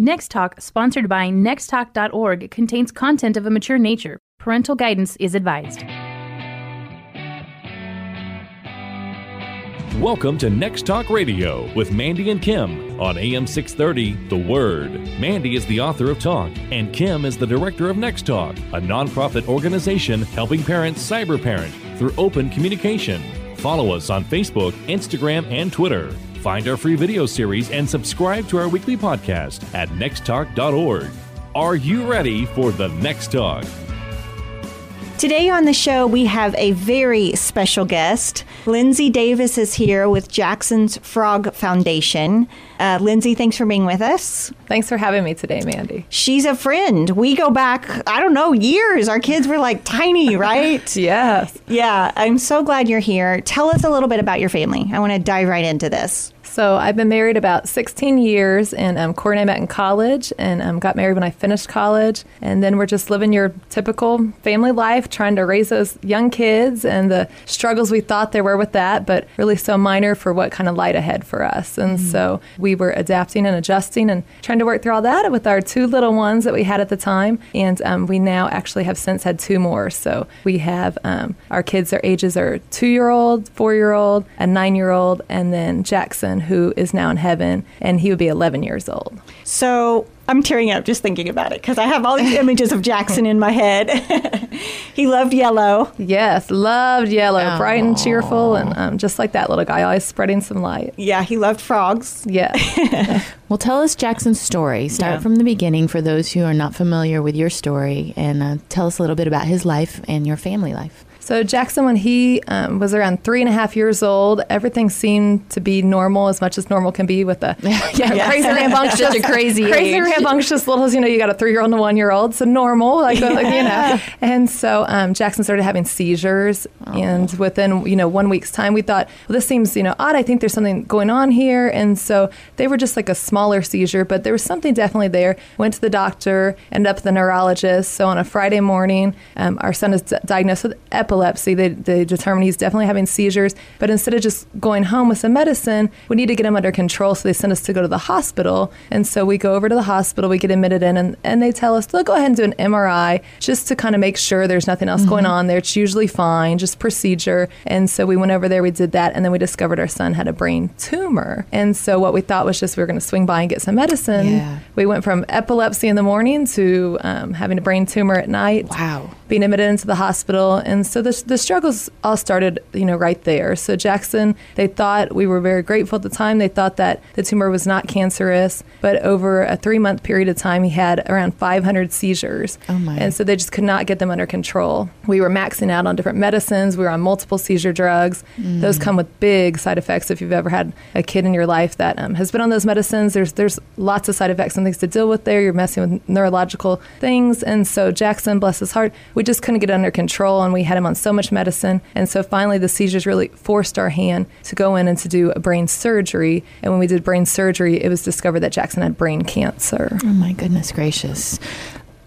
Next Talk, sponsored by nexttalk.org, contains content of a mature nature. Parental guidance is advised. Welcome to Next Talk Radio with Mandy and Kim on AM 630 The Word. Mandy is the author of Talk, and Kim is the director of Next Talk, a nonprofit organization helping parents cyber parent through open communication. Follow us on Facebook, Instagram, and Twitter. Find our free video series and subscribe to our weekly podcast at nexttalk.org. Are you ready for the next talk? Today on the show, we have a very special guest. Lenzie Davis is here with Jaxon's Frog Foundation. Uh, Lenzie, thanks for being with us. Thanks for having me today, Mandy. She's a friend. We go back, I don't know, years. Our kids were like tiny, right? yes. Yeah, I'm so glad you're here. Tell us a little bit about your family. I want to dive right into this. So I've been married about 16 years, and um, Corey and I met in college, and um, got married when I finished college. And then we're just living your typical family life, trying to raise those young kids, and the struggles we thought there were with that, but really so minor for what kind of light ahead for us. And mm-hmm. so we were adapting and adjusting and trying to work through all that with our two little ones that we had at the time. And um, we now actually have since had two more. So we have um, our kids, their ages are two year old, four year old, and nine year old, and then Jaxon who is now in heaven, and he would be 11 years old. So I'm tearing up just thinking about it because I have all these images of Jaxon in my head. he loved yellow. Yes, loved yellow, Aww. bright and cheerful, and um, just like that little guy, always spreading some light. Yeah, he loved frogs. Yeah. well, tell us Jaxon's story. Start yeah. from the beginning for those who are not familiar with your story, and uh, tell us a little bit about his life and your family life. So Jaxon, when he um, was around three and a half years old, everything seemed to be normal as much as normal can be with a yeah, crazy rambunctious, crazy, crazy rambunctious little. You know, you got a three-year-old and a one-year-old, so normal, like, yeah. you know. And so um, Jaxon started having seizures, oh. and within you know one week's time, we thought, well, this seems you know odd. I think there's something going on here, and so they were just like a smaller seizure, but there was something definitely there. Went to the doctor, ended up the neurologist. So on a Friday morning, um, our son is d- diagnosed with epilepsy epilepsy. They, they determined he's definitely having seizures. But instead of just going home with some medicine, we need to get him under control. So they send us to go to the hospital. And so we go over to the hospital, we get admitted in, and, and they tell us, they'll go ahead and do an MRI just to kind of make sure there's nothing else mm-hmm. going on there. It's usually fine, just procedure. And so we went over there, we did that, and then we discovered our son had a brain tumor. And so what we thought was just we were going to swing by and get some medicine. Yeah. We went from epilepsy in the morning to um, having a brain tumor at night. Wow. Being admitted into the hospital. And so the, the struggles all started, you know, right there. So Jaxon, they thought we were very grateful at the time. They thought that the tumor was not cancerous, but over a three month period of time, he had around 500 seizures. Oh my! And so they just could not get them under control. We were maxing out on different medicines. We were on multiple seizure drugs. Mm. Those come with big side effects. If you've ever had a kid in your life that um, has been on those medicines, there's there's lots of side effects and things to deal with there. You're messing with neurological things, and so Jaxon, bless his heart, we just couldn't get under control, and we had him on so much medicine. And so finally, the seizures really forced our hand to go in and to do a brain surgery. And when we did brain surgery, it was discovered that Jaxon had brain cancer. Oh, my goodness gracious.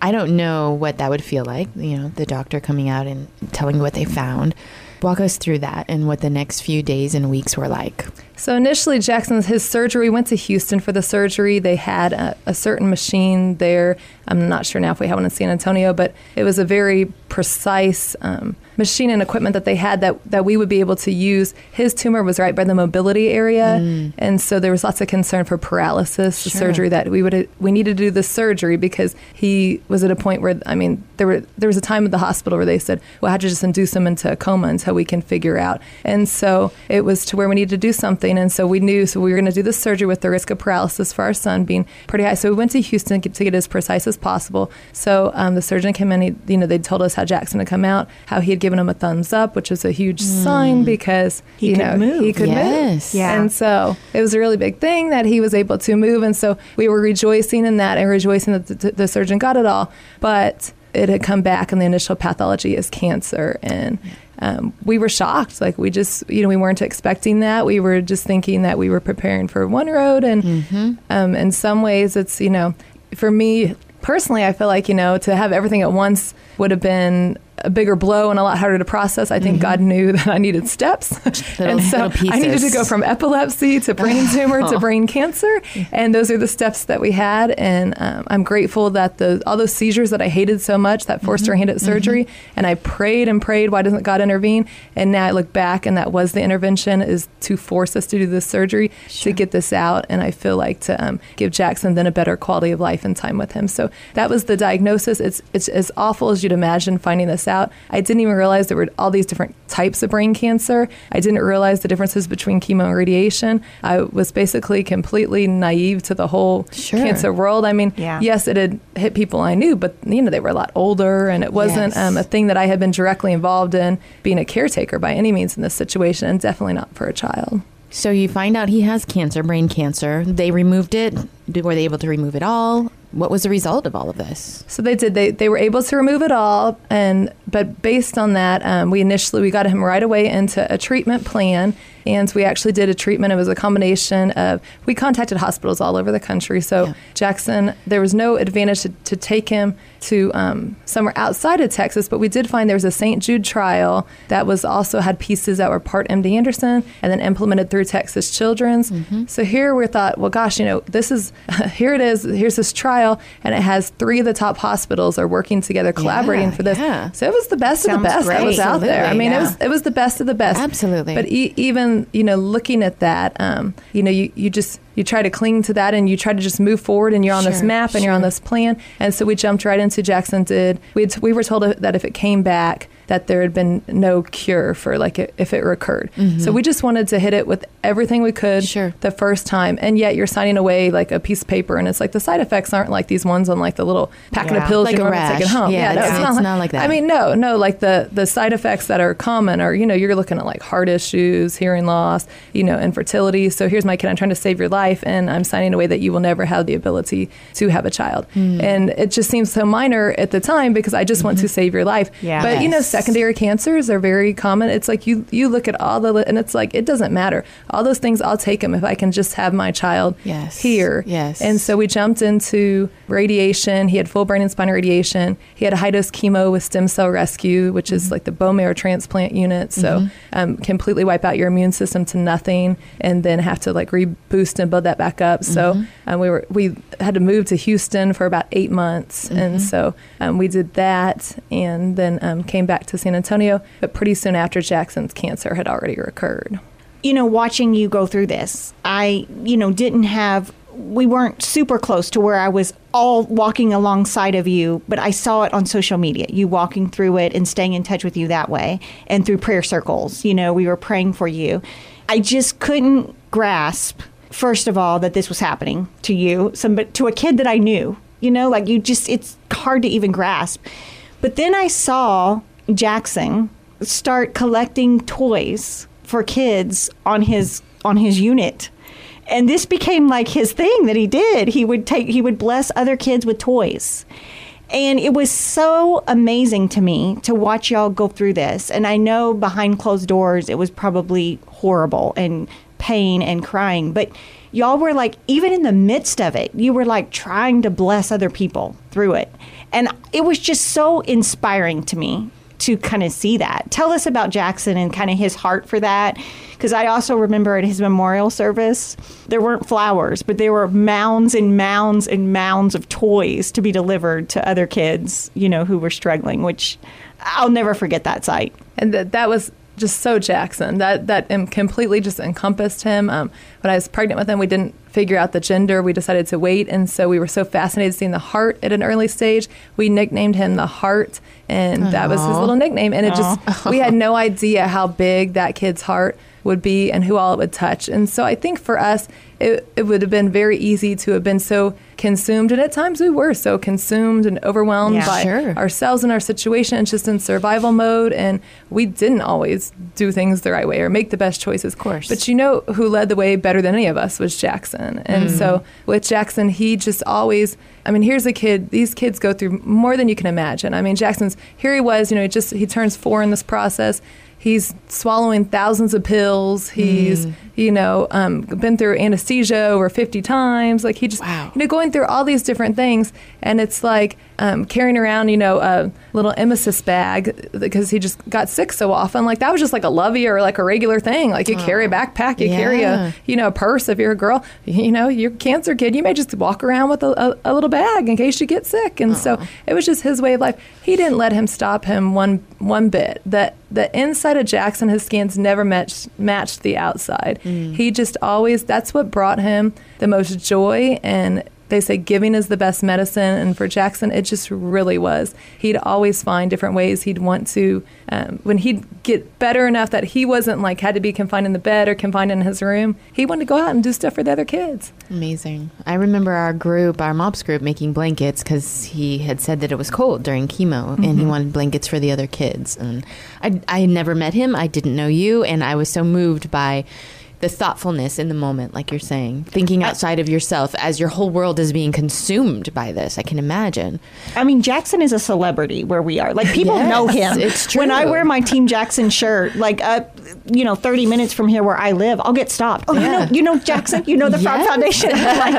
I don't know what that would feel like, you know, the doctor coming out and telling you what they found. Walk us through that and what the next few days and weeks were like. So initially, Jaxon's his surgery went to Houston for the surgery. They had a, a, certain machine there. I'm not sure now if we have one in San Antonio, but it was a very precise um, machine and equipment that they had that, that we would be able to use. His tumor was right by the mobility area, mm. and so there was lots of concern for paralysis. Sure. The surgery that we would we needed to do the surgery because he was at a point where I mean there were there was a time at the hospital where they said well I had to just induce him into a coma until we can figure out, and so it was to where we needed to do something, and so we knew so we were going to do the surgery with the risk of paralysis for our son being pretty high. So we went to Houston to get, to get as precise as possible. So um, the surgeon came in, he, you know they told us how Jaxon had come out, how he had given him a thumbs up, which was a huge mm. sign because he you could know move. he could yes. move. Yeah. And so it was a really big thing that he was able to move, and so we were rejoicing in that and rejoicing that the, the surgeon got it all, but it had come back, and the initial pathology is cancer, and. Um, we were shocked. Like we just, you know, we weren't expecting that. We were just thinking that we were preparing for one road, and mm-hmm. um, in some ways, it's you know, for me personally, I feel like you know, to have everything at once would have been a bigger blow and a lot harder to process. I think God knew that I needed steps, and so I needed to go from epilepsy to brain tumor to brain cancer, and those are the steps that we had. And um, I'm grateful that the all those seizures that I hated so much that forced her hand at surgery, and I prayed and prayed, why doesn't God intervene? And now I look back, and that was the intervention is to force us to do this surgery to get this out. And I feel like to um, give Jaxon then a better quality of life and time with him. So that was the diagnosis. It's it's as awful as imagine finding this out. I didn't even realize there were all these different types of brain cancer. I didn't realize the differences between chemo and radiation. I was basically completely naive to the whole Sure. cancer world. I mean, Yeah. yes, it had hit people I knew, but you know they were a lot older, and it wasn't Yes. um, a thing that I had been directly involved in being a caretaker by any means in this situation, and definitely not for a child. So you find out he has cancer, brain cancer. They removed it. Were they able to remove it all? What was the result of all of this? So they did. They they were able to remove it all, and but based on that, um, we initially we got him right away into a treatment plan, and we actually did a treatment. It was a combination of we contacted hospitals all over the country. So Yeah. Jaxon, there was no advantage to, to take him to um, somewhere outside of Texas, but we did find there was a St. Jude trial that was also had pieces that were part MD Anderson and then implemented through Texas Children's. Mm-hmm. So here we thought, well, gosh, you know, this is here it is. Here's this trial, and it has three of the top hospitals are working together, collaborating Yeah, for this. yeah. So it was the best of the best that was great. out there. I Absolutely, mean, it was it was the best of the best. Absolutely. But e- even you know, looking at that, um, you know, you, you just you try to cling to that and you try to just move forward and you're on this map and you're on this plan. And so we jumped right into Jaxon did. We had, we were told that if it came back that there had been no cure for like it, if it recurred. So we just wanted to hit it with everything we could Mm-hmm. Sure. the first time. And yet you're signing away like a piece of paper and it's like the side effects aren't like these ones on like the little packet Yeah. of pills Like you a rash. it home. Yeah, no, it's- it's not like that. I mean, no, no, like the the side effects that are common are, you know, you're looking at like heart issues, hearing loss, you know, infertility. So here's my kid, I'm trying to save your life and I'm signing away that you will never have the ability to have a child. Hmm. And it just seems so minor at the time because I just want Mm-hmm. to save your life. Yeah. But you know, secondary cancers are very common. It's like you you look at all the and it's like it doesn't matter. All those things I'll take them if I can just have my child Yes. here. Yes. And so we jumped into radiation. He had full brain and spine radiation. He had a high dose chemo with stem cell rescue, which is like the bone marrow transplant unit. So um, completely wipe out your immune system to nothing, and then have to like reboost and build that back up. So um, we were we had to move to Houston for about eight months, and so um, we did that, and then um, came back to San Antonio. But pretty soon after, Jaxon's cancer had already recurred. you know, watching you go through this, I, you know, didn't have, we weren't super close to where I was all walking alongside of you, but I saw it on social media, you walking through it and staying in touch with you that way and through prayer circles. You know, we were praying for you. I just couldn't grasp, first of all, that this was happening to you, some, to a kid that I knew, you know, like you just, it's hard to even grasp. But then I saw Jaxon start collecting toys for kids on his on his unit. And this became like his thing that he did. He would take he would bless other kids with toys. And it was so amazing to me to watch y'all go through this. And I know behind closed doors it was probably horrible and pain and crying, but y'all were like even in the midst of it, you were like trying to bless other people through it. And it was just so inspiring to me to kind of see that. Tell us about Jaxon and kind of his heart for that. Because I also remember at his memorial service, there weren't flowers, but there were mounds and mounds and mounds of toys to be delivered to other kids, you know, who were struggling, which I'll never forget that sight. and that that was just so Jaxon. That that completely just encompassed him. Um, when I was pregnant with him, we didn't figure out the gender. We decided to wait, and so we were so fascinated seeing the heart at an early stage. We nicknamed him the Heart, and that was his little nickname. And it just we had no idea how big that kid's heart would be and who all it would touch. And so I think for us, it, it would have been very easy to have been so consumed, and at times we were so consumed and overwhelmed Yeah. by Sure. ourselves and our situation and just in survival mode and we didn't always do things the right way or make the best choices of course. but you know who led the way better than any of us was jaxon and so mm-hmm. with jaxon he just always i mean here's a kid these kids go through more than you can imagine i mean jaxon's here he was you know he just he turns four in this process he's swallowing thousands of pills. He's mm. You know um, been through anesthesia over 50 times. Like he just Wow. you know going through all these different things, and it's like um, carrying around you know a little emesis bag because he just got sick so often. Like that was just like a lovey or like a regular thing. Like you carry a backpack, you carry a you know a purse if you're a girl. You know you're a cancer kid. You may just walk around with a, a, a little bag in case you get sick. And so it was just his way of life. He didn't let him stop him one one bit. That the inside of Jaxon, his scans never matched matched the outside. He just always that's what brought him the most joy and they say giving is the best medicine and for jaxon it just really was he'd always find different ways he'd want to um, when he'd get better enough that he wasn't like had to be confined in the bed or confined in his room he wanted to go out and do stuff for the other kids Amazing. I remember our group, our MOPS group, making blankets because he had said that it was cold during chemo and he wanted blankets for the other kids. And I, I never met him. I didn't know you. And I was so moved by the thoughtfulness in the moment, like you're saying, thinking outside of yourself as your whole world is being consumed by this. I can imagine. I mean, Jaxon is a celebrity where we are. Like people Yes, know him. it's true. When I wear my Team Jaxon shirt, like uh, you know, thirty minutes from here where I live, I'll get stopped. Oh, you Yeah. know, you know Jaxon. You know the Frog Yes. Foundation. like,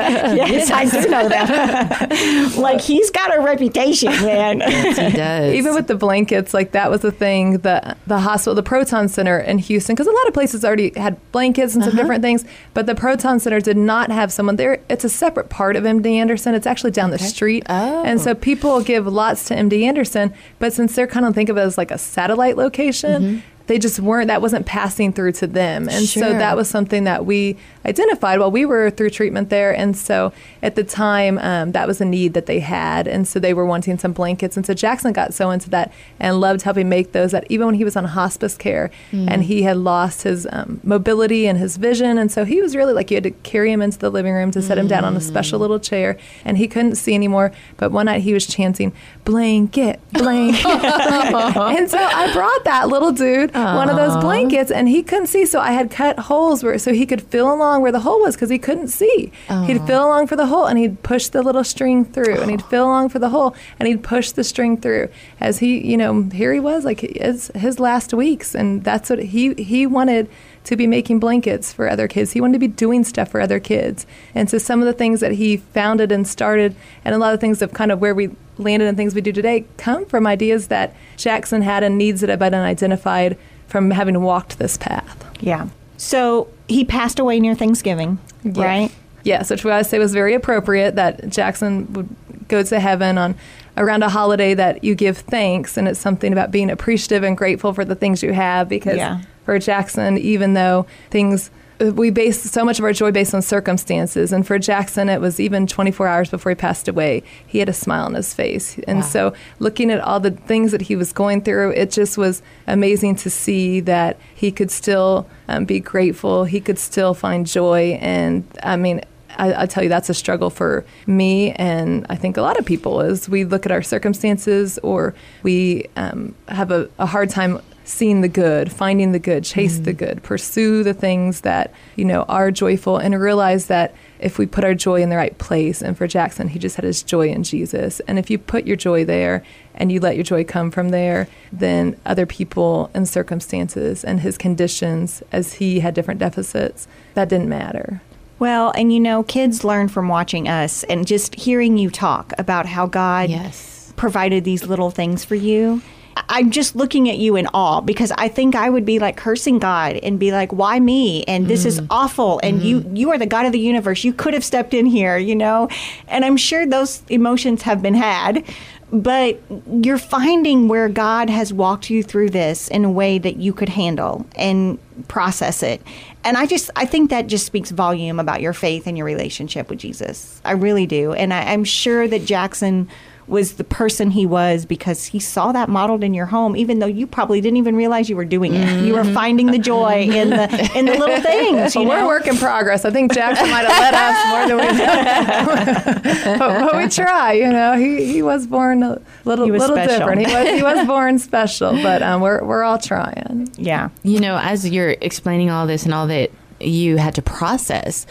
yes, I do know that. like he's got a reputation, man. He does. even with the blankets like that was the thing the the hospital the proton center in houston because a lot of places already had blankets and some different uh-huh. things but the proton center did not have someone there. It's a separate part of md anderson. It's actually down the street. Oh. and so oh. people give lots to md anderson but since they're kind of think of it as like a satellite location mm-hmm. They just weren't that wasn't passing through to them. And so that was something that we identified while we were through treatment there. And so at the time um, that was a need that they had. And so they were wanting some blankets. And so jaxon got so into that and loved helping make those that even when he was on hospice care and he had lost his um, mobility and his vision. And so he was really like you had to carry him into the living room to set him down on a special little chair. And he couldn't see anymore. But one night he was chanting blanket blanket. And so I brought that little dude one of those blankets, and he couldn't see. So I had cut holes where so he could feel along where the hole was because he couldn't see. He'd feel along for the hole, and he'd push the little string through, and he'd feel along for the hole, and he'd push the string through. As he, you know, here he was, like it's his last weeks, and that's what he he wanted to be making blankets for other kids. He wanted to be doing stuff for other kids. And so some of the things that he founded and started, and a lot of things of kind of where we landed and things we do today, come from ideas that Jaxon had and needs that have been identified from having walked this path. yeah. So he passed away near Thanksgiving, right? Yes, which I say was very appropriate that Jackson would go to heaven on around a holiday that you give thanks, and it's something about being appreciative and grateful for the things you have. Because Yeah. for Jaxon, even though things we base so much of our joy based on circumstances, and for Jaxon, it was even 24 hours before he passed away. He had a smile on his face, and Wow. so looking at all the things that he was going through, it just was amazing to see that he could still um, be grateful. He could still find joy, and I mean. I, I tell you, that's a struggle for me, and I think a lot of people. Is we look at our circumstances, or we um, have a, a hard time seeing the good, finding the good, chase the good, pursue the things that you know are joyful, and realize that if we put our joy in the right place, and for Jaxon, he just had his joy in Jesus, and if you put your joy there and you let your joy come from there, then other people and circumstances and his conditions, as he had different deficits, that didn't matter. Well, and you know, kids learn from watching us and just hearing you talk about how God Yes. provided these little things for you. I'm just looking at you in awe because I think I would be like cursing God and be like, "Why me?" and this is mm. awful. And you, mm. you are the God of the universe. You could have stepped in here, you know. And I'm sure those emotions have been had, but you're finding where God has walked you through this in a way that you could handle and process it. And I just, I think that just speaks volume about your faith and your relationship with Jesus. I really do. And I, I'm sure that Jaxon was the person he was because he saw that modeled in your home, even though you probably didn't even realize you were doing it. You were finding the joy in the in the little things. You Well, we're know? a work in progress. I think Jaxon might have let us more than we know. but, but we try, you know. He he was born a little He little special. different. He was he was born special, but um, we're we're all trying. Yeah. You know, as you're explaining all this and all that you had to process,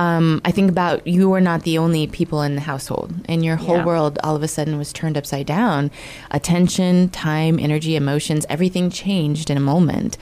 um, I think about you were not the only people in the household, and your whole Yeah. world all of a sudden was turned upside down. Attention, time, energy, emotions, everything changed in a moment.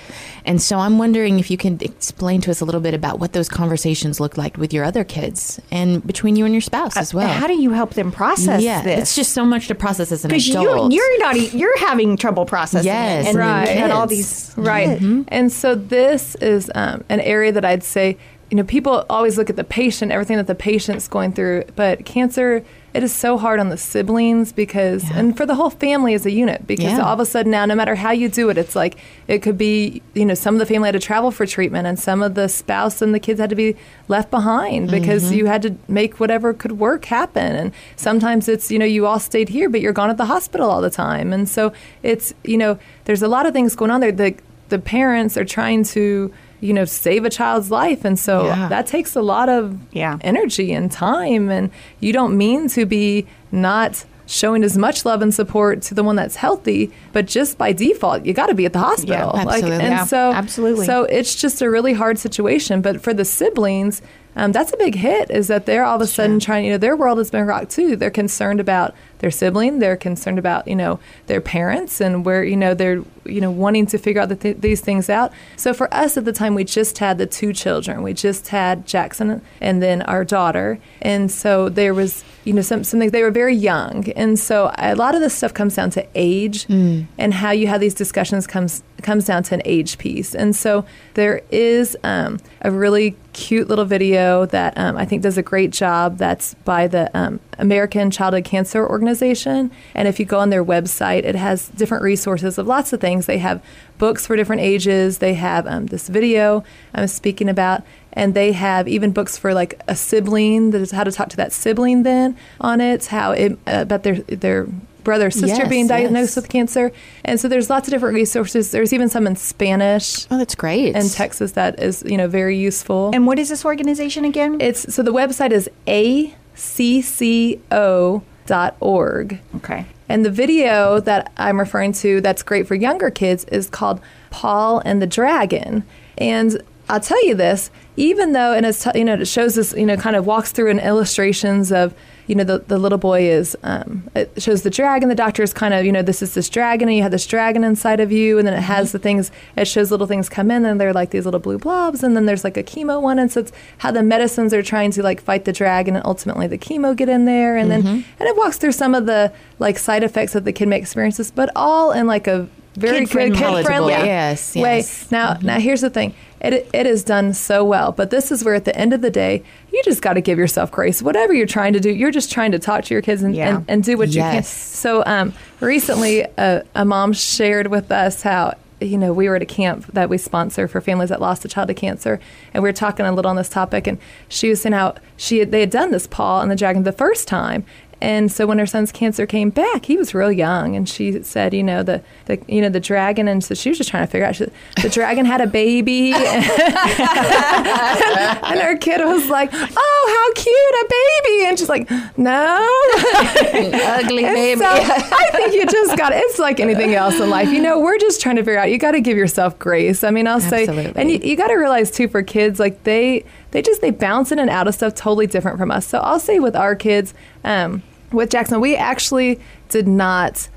And so I'm wondering if you can explain to us a little bit about what those conversations look like with your other kids and between you and your spouse as well. How do you help them process yeah, this? it's just so much to process as an adult. you're not e- you're having trouble processing Yes, it, and Right. you had all these Right. And so this is um, an area that I'd say, you know, people always look at the patient, everything that the patient's going through, but cancer, it is so hard on the siblings because, and for the whole family as a unit, because Yeah. all of a sudden now, no matter how you do it, it's like it could be, you know, some of the family had to travel for treatment and some of the spouse and the kids had to be left behind because mm-hmm. you had to make whatever could work happen. And sometimes it's, you know, you all stayed here, but you're gone at the hospital all the time. And so it's, you know, there's a lot of things going on there. The, the parents are trying to you know save a child's life and so Yeah. that takes a lot of Yeah. energy and time and you don't mean to be not showing as much love and support to the one that's healthy but just by default you got to be at the hospital Yeah, like absolutely. and Yeah, so absolutely. so it's just a really hard situation but for the siblings um, that's a big hit is that they're all of a sudden trying you know their world has been rocked too they're concerned about their sibling they're concerned about you know their parents and where you know they're you know wanting to figure out the th- these things out so for us at the time we just had the two children we just had jaxon and then our daughter and so there was you know some something they were very young and so a lot of this stuff comes down to age and how you have these discussions comes comes down to an age piece and so there is um, a really cute little video that um, I think does a great job. That's by the um, American Childhood Cancer Organization. And if you go on their website, it has different resources of lots of things. They have books for different ages, they have um, this video I'm speaking about, and they have even books for like a sibling that is how to talk to that sibling then on it, how it, uh, about their, their brother or sister Yes, being diagnosed yes. with cancer. And so there's lots of different resources. There's even some in Spanish oh, that's great. in Texas that is, you know, very useful. and what is this organization again It's so the website is acco.org. okay And the video that I'm referring to that's great for younger kids is called Paul and the Dragon. And I'll tell you this, even though and it's t- you know it shows this you know kind of walks through in illustrations of you know the, the little boy is um, it shows the dragon the doctor is kind of you know this is this dragon and you have this dragon inside of you and then it has mm-hmm. the things it shows little things come in and they're like these little blue blobs and then there's like a chemo one and so it's how the medicines are trying to like fight the dragon and ultimately the chemo get in there and then mm-hmm. and it walks through some of the like side effects that the kid may experience but all in like a very Kid-friendly. good kid friendly Palatable, yes, way. yes. Now, mm-hmm. now here's the thing. It, it is done so well, but this is where at the end of the day, you just got to give yourself grace. Whatever you're trying to do, you're just trying to talk to your kids and, Yeah. and, and do what you can. So um, recently, a, a mom shared with us how you know we were at a camp that we sponsor for families that lost a child to cancer, and we were talking a little on this topic, and she was saying how she had, they had done this Paul and the Dragon the first time. And so when her son's cancer came back, he was real young, and she said, you know, the, the you know the dragon, and so she was just trying to figure out. She, the dragon had a baby, and her kid was like, "Oh, how cute, a baby!" And she's like, "No, ugly baby. so I think you just got. It's like anything else in life. You know, we're just trying to figure out. You got to give yourself grace. I mean, I'll say, and you, you got to realize too for kids, like they they just they bounce in and out of stuff totally different from us. So I'll say with our kids, um, with Jaxon, we actually did not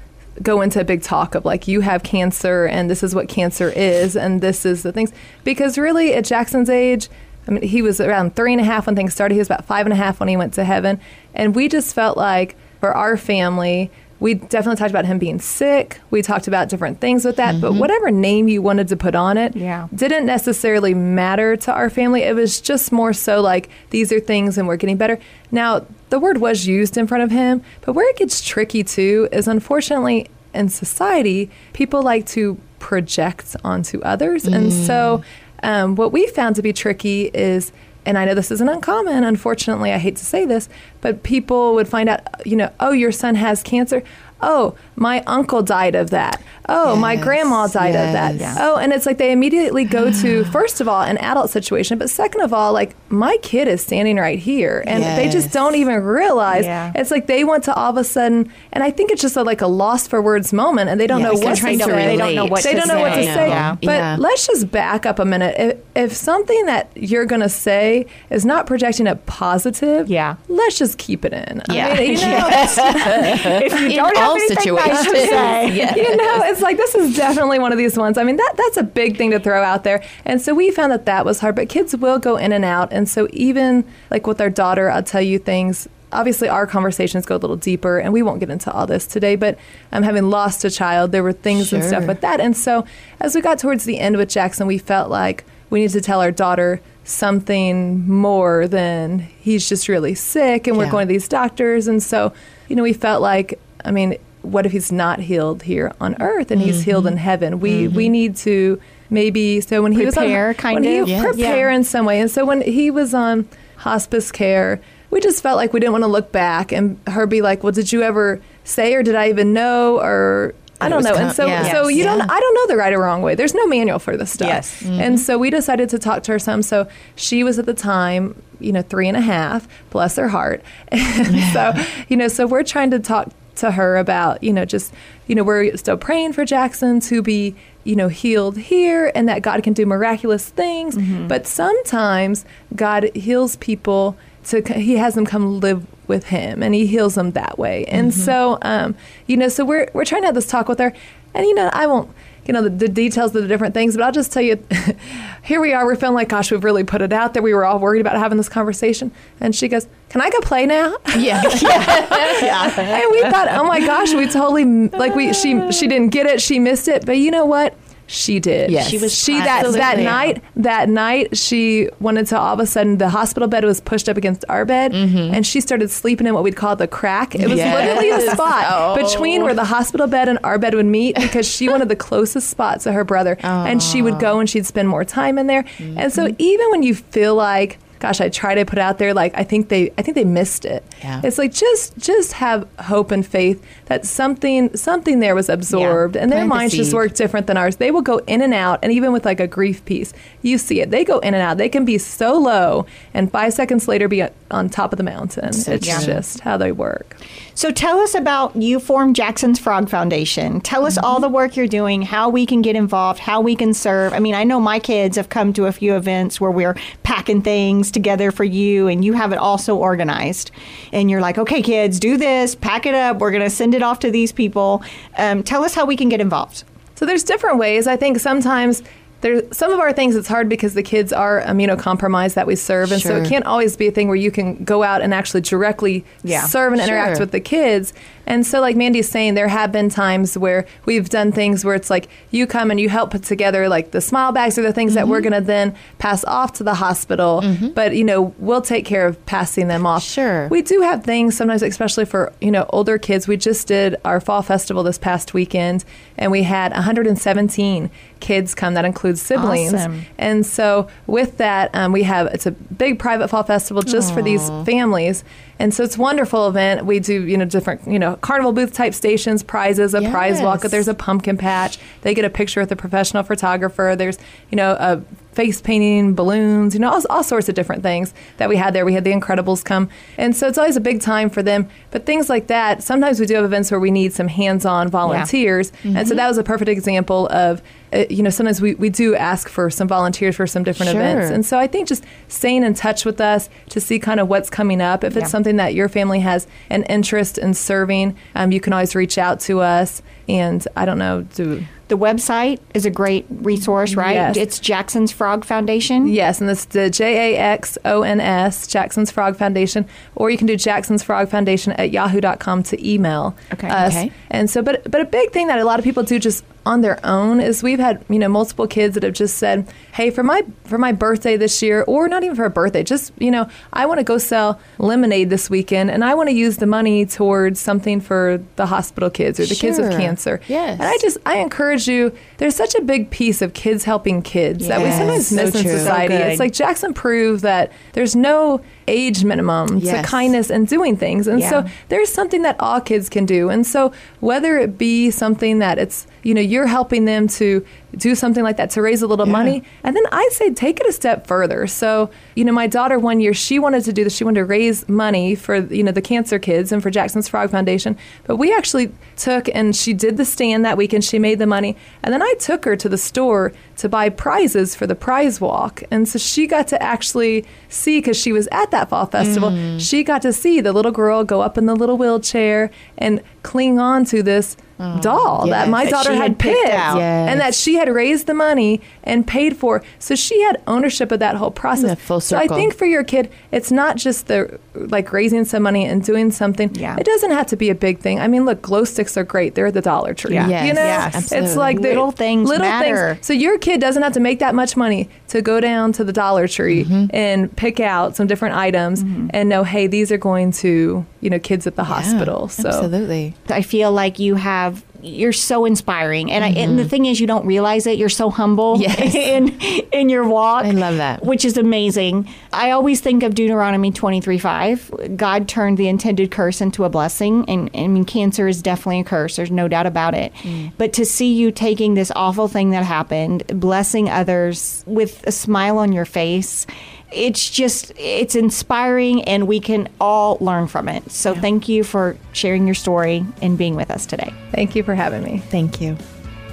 go into a big talk of like you have cancer and this is what cancer is and this is the things. Because really at Jaxon's age I mean he was around three and a half when things started. He was about five and a half when he went to heaven. And we just felt like for our family we definitely talked about him being sick we talked about different things with that but whatever name you wanted to put on it Yeah. didn't necessarily matter to our family. It was just more so like these are things and we're getting better. Now, the word was used in front of him, but where it gets tricky too is unfortunately in society, people like to project onto others. And so, um, what we found to be tricky is and I know this isn't uncommon, unfortunately, I hate to say this, but people would find out, you know, oh, your son has cancer. Oh, my uncle died of that. Oh, my grandma died of that. yes. Oh, and it's like they immediately go to first of all an adult situation, but second of all, like my kid is standing right here, and they just don't even realize. Yeah. It's like they want to all of a sudden, and I think it's just a, like a lost for words moment, and they don't Yeah, know what to say. They don't know what They to don't know what to say. say. Yeah. But Yeah. let's just back up a minute. If, if something that you're going to say is not projecting a positive, Yeah. let's just keep it in. Yeah. I mean, you know, if you don't have all anything nice to situations. say. Yes. you know, it's like this is definitely one of these ones. I mean, that that's a big thing to throw out there. And so we found that that was hard, but kids will go in and out. And so even like with our daughter, I'll tell you things. Obviously, our conversations go a little deeper, and we won't get into all this today. But um, having lost a child, there were things and stuff Sure. with that. And so as we got towards the end with Jaxon, we felt like we needed to tell our daughter something more than he's just really sick and we're going to these doctors. And so, you know, we felt like, I mean, what if he's not healed here on earth and he's healed in mm-hmm. heaven? We we mm-hmm. need to maybe so when he Prepare, was on kind of. Yeah. prepare in some way. And so when he was on hospice care, we just felt like we didn't want to look back and her be like, "Well, did you ever say or did I even know or I don't know." com- and so yeah. so you don't I don't know the right or wrong way. There's no manual for this stuff. Yes. Mm-hmm. And so we decided to talk to her some. So she was at the time, you know, three and a half, bless her heart. And so, you know, so we're trying to talk to her about, you know, just, you know, we're still praying for Jaxon to be, you know, healed here and that God can do miraculous things. But sometimes God heals people to, he has them come live with him and he heals them that way. And so, um, you know, so we're, we're trying to have this talk with her. And, you know, I won't, you know, the, the details of the different things, but I'll just tell you, here we are. We're feeling like, gosh, we've really put it out there. We were all worried about having this conversation. And she goes, Can I go play now? Yeah. and we thought, oh my gosh, we totally like we she she didn't get it, she missed it, but you know what? She did. Yes. she She was she that that absolutely. night that night she wanted to all of a sudden the hospital bed was pushed up against our bed mm-hmm. and she started sleeping in what we'd call the crack. It was Yes. literally the spot Oh. between where the hospital bed and our bed would meet because she wanted the closest spot to her brother and she would go and she'd spend more time in there. And so mm-hmm. even when you feel like gosh, I try to put out there like I think they I think they missed it. Yeah. It's like just just have hope and faith that something something there was absorbed and their Plant the minds just work different than ours. They will go in and out and even with like a grief piece, you see it. They go in and out. They can be so low and 5 seconds later be on top of the mountain. So it's true. just how they work. So tell us about you formed Jaxon's Frog Foundation. Tell us all the work you're doing, how we can get involved, how we can serve. I mean, I know my kids have come to a few events where we're packing things together for you and you have it all so organized. And you're like, okay, kids, do this, pack it up. We're going to send it off to these people. Um, tell us how we can get involved. So there's different ways. I think sometimes there's some of our things it's hard because the kids are immunocompromised that we serve, and so it can't always be a thing where you can go out and actually directly Yeah. serve and interact Sure. with the kids. And so, like Mandy's saying, there have been times where we've done things where it's like you come and you help put together like the smile bags or the things that Mm-hmm. we're going to then pass off to the hospital. But you know, we'll take care of passing them off. Sure. We do have things sometimes, especially for you know older kids. We just did our fall festival this past weekend, and we had 117 kids come. That includes siblings, Awesome. and so with that, um, we have it's a big private fall festival just for these families. And so it's a wonderful event. We do, you know, different, you know, carnival booth type stations, prizes, a prize walk. Yes. There's a pumpkin patch. They get a picture with a professional photographer. There's, you know, a face painting, balloons, you know, all, all sorts of different things that we had there. We had the Incredibles come. And so it's always a big time for them. But things like that, sometimes we do have events where we need some hands on volunteers. And Mm-hmm. so that was a perfect example of, uh, you know, sometimes we, we do ask for some volunteers for some different Sure. events. And so I think just staying in touch with us to see kind of what's coming up. If it's Yeah. something that your family has an interest in serving, um, you can always reach out to us. And I don't know, do The website is a great resource, right? Yes. It's Jaxon's Frog Foundation. Yes, and it's the J A X O N S, Jaxon's Frog Foundation, or you can do Jaxon's Frog Foundation at yahoo.com to email Okay. us. Okay. And so, but but a big thing that a lot of people do just on their own is we've had you know multiple kids that have just said, hey, for my for my birthday this year, or not even for a birthday, just you know, I want to go sell lemonade this weekend, and I want to use the money towards something for the hospital kids or the kids with cancer. Yes. And I just I encourage you. There's such a big piece of kids helping kids that we Yes. sometimes So miss in true. So society. good. it's like Jaxon proved that there's no age minimum Yes. to kindness and doing things. And Yeah. so there's something that all kids can do. And so whether it be something that it's, you know, you're helping them to do something like that to raise a little money, and then I'd say take it a step further. So, you know, my daughter one year she wanted to do this. She wanted to raise money for, you know, the cancer kids and for Jaxon's Frog Foundation. But we actually took and she did the stand that week and she made the money. And then I took her to the store to buy prizes for the prize walk. And so she got to actually see because she was at that fall festival, Mm. she got to see the little girl go up in the little wheelchair and cling on to this Oh. doll that my daughter she had had picked picked out. and that she had raised the money and paid for. So she had ownership of that whole process. Yeah, full So I think for your kid, it's not just the like raising some money and doing something. Yeah. It doesn't have to be a big thing. I mean, look, glow sticks are great. They're at the Dollar Tree. Yeah. Yes, you know, yes, it's like the Little things little matter. things. So your kid doesn't have to make that much money to go down to the Dollar Tree mm-hmm. and pick out some different items mm-hmm. and know, hey, these are going to you know kids at the hospital. So absolutely. I feel like you have you're so inspiring. And I, and the mm-hmm. thing is you don't realize it. You're so humble Yes. in in your walk I love that. which is amazing. I always think of Deuteronomy 23 5 God turned the intended curse into a blessing. And, and I mean cancer is definitely a curse. There's no doubt about it. Mm. But to see you taking this awful thing that happened blessing others with a smile on your face it's just it's inspiring and we can all learn from it so thank you for sharing your story and being with us today thank you for having me. Thank you.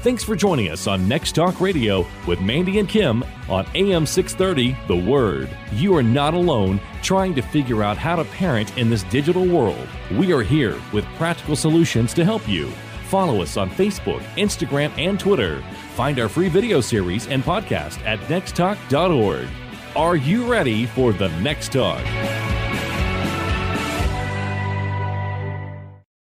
Thanks for joining us on Next Talk Radio with Mandy and Kim on AM 630 The Word. You are not alone trying to figure out how to parent in this digital world. We are here with practical solutions to help you. Follow us on Facebook, Instagram, and Twitter. Find our free video series and podcast at nexttalk.org. Are you ready for the next talk?